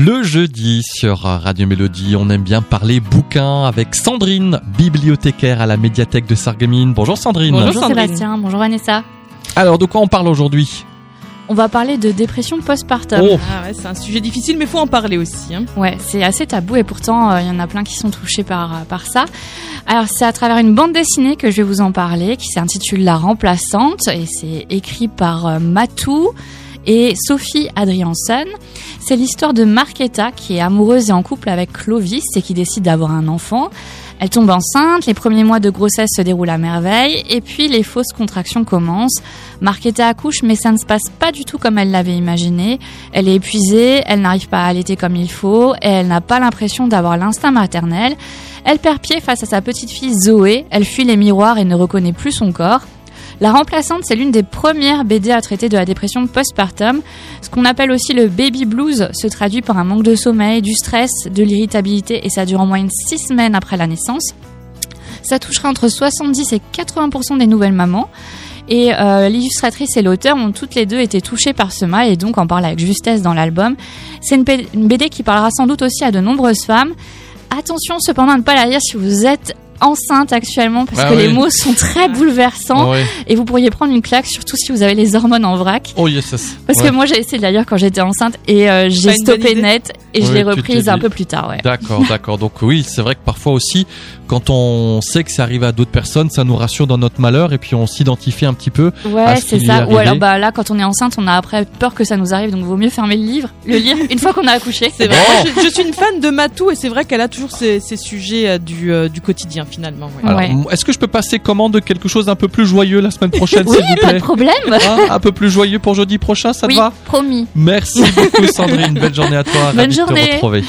Le jeudi sur Radio Mélodie, on aime bien parler bouquins avec Sandrine, bibliothécaire à la médiathèque de Sarreguemines. Bonjour Sandrine. Bonjour, Sébastien, bonjour Vanessa. Alors de quoi on parle aujourd'hui? On va parler de dépression postpartum. Oh. Ah ouais, c'est un sujet difficile, mais faut en parler aussi. Hein. Ouais, c'est assez tabou et pourtant il euh, y en a plein qui sont touchés par euh, par ça. Alors c'est à travers une bande dessinée que je vais vous en parler, qui s'intitule La remplaçante et c'est écrit par euh, Matou et Sophie Adrianson. C'est l'histoire de Marquetta qui est amoureuse et en couple avec Clovis et qui décide d'avoir un enfant. Elle tombe enceinte, les premiers mois de grossesse se déroulent à merveille, et puis les fausses contractions commencent. Marquetta accouche, mais ça ne se passe pas du tout comme elle l'avait imaginé. Elle est épuisée, elle n'arrive pas à allaiter comme il faut, et elle n'a pas l'impression d'avoir l'instinct maternel. Elle perd pied face à sa petite fille Zoé, elle fuit les miroirs et ne reconnaît plus son corps. La remplaçante, c'est l'une des premières BD à traiter de la dépression postpartum. Ce qu'on appelle aussi le baby blues se traduit par un manque de sommeil, du stress, de l'irritabilité et ça dure en moyenne 6 semaines après la naissance. Ça touchera entre 70 et 80% des nouvelles mamans. Et euh, l'illustratrice et l'auteur ont toutes les deux été touchées par ce mal et donc en parlent avec justesse dans l'album. C'est une, BD qui parlera sans doute aussi à de nombreuses femmes. Attention cependant à ne pas la lire si vous êtes enceinte actuellement parce ah que les mots sont très bouleversants ah et vous pourriez prendre une claque surtout si vous avez les hormones en vrac. Oh yes, Parce que moi j'ai essayé d'ailleurs quand j'étais enceinte et euh, j'ai stoppé net et je l'ai reprise un peu plus tard. D'accord, d'accord. Donc oui, c'est vrai que parfois aussi quand on sait que ça arrive à d'autres personnes, ça nous rassure dans notre malheur et puis on s'identifie un petit peu. Ouais, c'est ça. Ou alors bah là, quand on est enceinte, on a après peur que ça nous arrive, donc vaut mieux fermer le livre, le lire une fois qu'on a accouché. C'est vrai. je, suis une fan de Matou et c'est vrai qu'elle a toujours ces, sujets euh, du, euh, du, quotidien finalement. Est-ce que je peux passer commande de quelque chose un peu plus joyeux la semaine prochaine, s'il vous plaît Pas de problème. Ah, un peu plus joyeux pour jeudi prochain, ça te va Promis. Merci beaucoup, Sandrine. Belle journée à toi. Bonne journée. te retrouver.